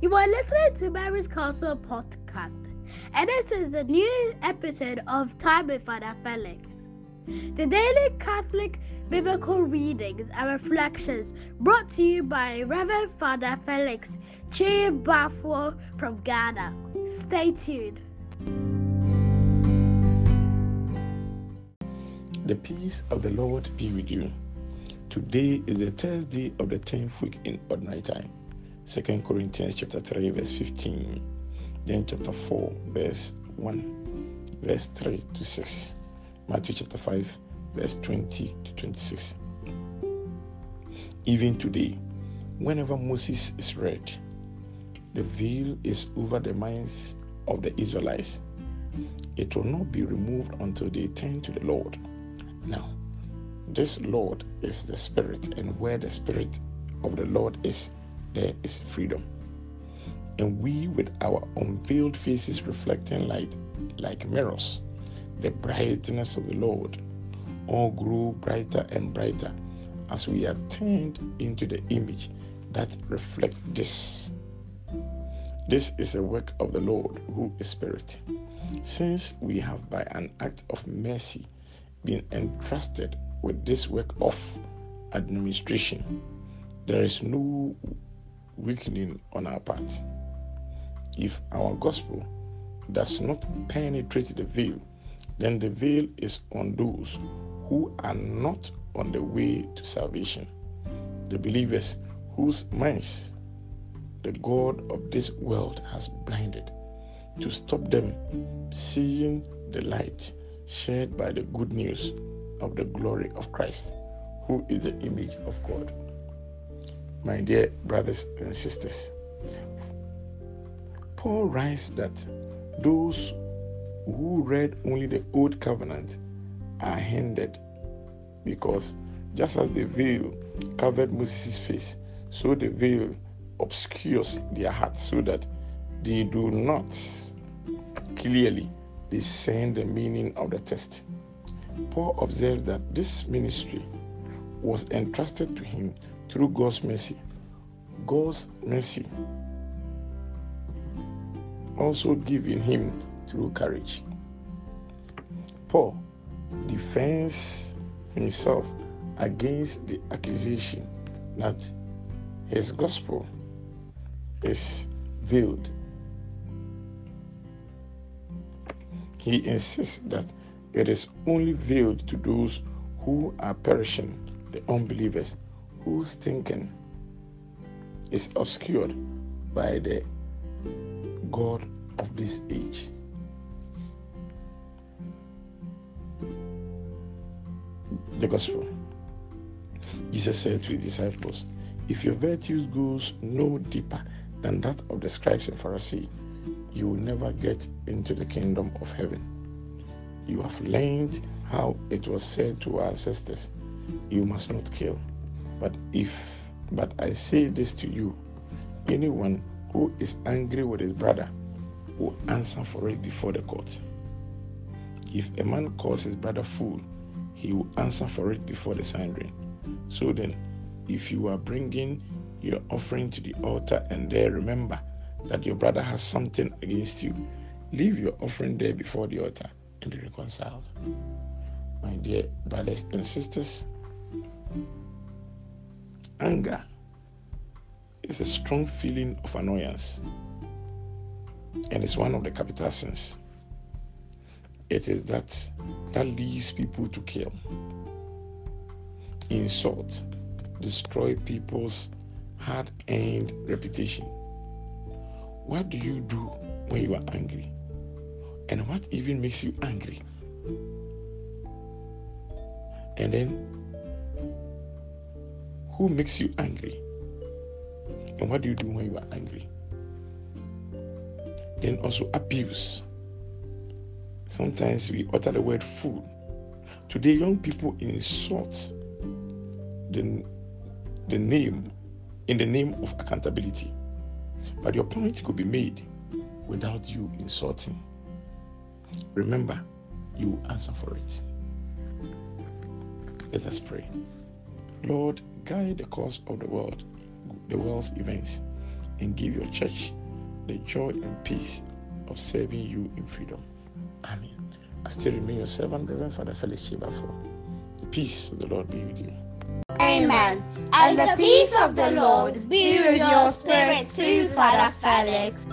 You are listening to Mary's Castle podcast, and this is a new episode of Time with Father Felix. The daily Catholic biblical readings and reflections brought to you by Reverend Father Felix Kyei Baffour from Ghana. Stay tuned. The peace of the Lord be with you. Today is the Thursday of the 10th week in ordinary time. 2 Corinthians chapter 3 verse 15. Then chapter 4 verse 1. Verse 3 to 6. Matthew chapter 5 verse 20 to 26. Even today, whenever Moses is read, the veil is over the minds of the Israelites. It will not be removed until they turn to the Lord. Now, this Lord is the Spirit, and where the Spirit of the Lord is, there is freedom. And we, with our unveiled faces reflecting light like mirrors, the brightness of the Lord, all grow brighter and brighter as we are turned into the image that reflects this. This is a work of the Lord who is Spirit. Since we have, by an act of mercy, been entrusted with this work of administration, there is no weakening on our part. If our gospel does not penetrate the veil, then the veil is on those who are not on the way to salvation, the believers whose minds the God of this world has blinded to stop them seeing the light shared by the good news of the glory of Christ, who is the image of God. My dear brothers and sisters, Paul writes that those who read only the Old Covenant are hindered because just as the veil covered Moses' face, so the veil obscures their hearts so that they do not clearly discern the meaning of the text. Paul observes that this ministry was entrusted to him through God's mercy. God's mercy also given him through courage. Paul defends himself against the accusation that his gospel is veiled. He insists that it is only veiled to those who are perishing, the unbelievers, whose thinking is obscured by the God of this age. The gospel. Jesus said to his disciples, If your virtues goes no deeper than that of the scribes and Pharisees, you will never get into the kingdom of heaven. You have learned how it was said to our ancestors, You must not kill. But if but I say this to you, anyone who is angry with his brother will answer for it before the court. If a man calls his brother fool, he will answer for it before the Sanhedrin. So then, if you are bringing your offering to the altar and there remember that your brother has something against you, leave your offering there before the altar and be reconciled. My dear brothers and sisters, anger is a strong feeling of annoyance and it's one of the capital sins. It is that that leads people to kill, insult, destroy people's hard earned reputation. What do you do when you are angry? And what even makes you angry? And then, who makes you angry? And what do you do when you are angry? Then also abuse. Sometimes we utter the word fool. Today, young people insult the, the name in the name of accountability. But your point could be made without you insulting. Remember, you answer for it. Let us pray. Lord, guide the course of the world, the world's events, and give your church the joy and peace of serving you in freedom. Amen. I still remain your servant, Reverend Father Felix Kyei Baffour. The peace of the Lord be with you. Amen. And the peace of the Lord be with your spirit too, Father Felix.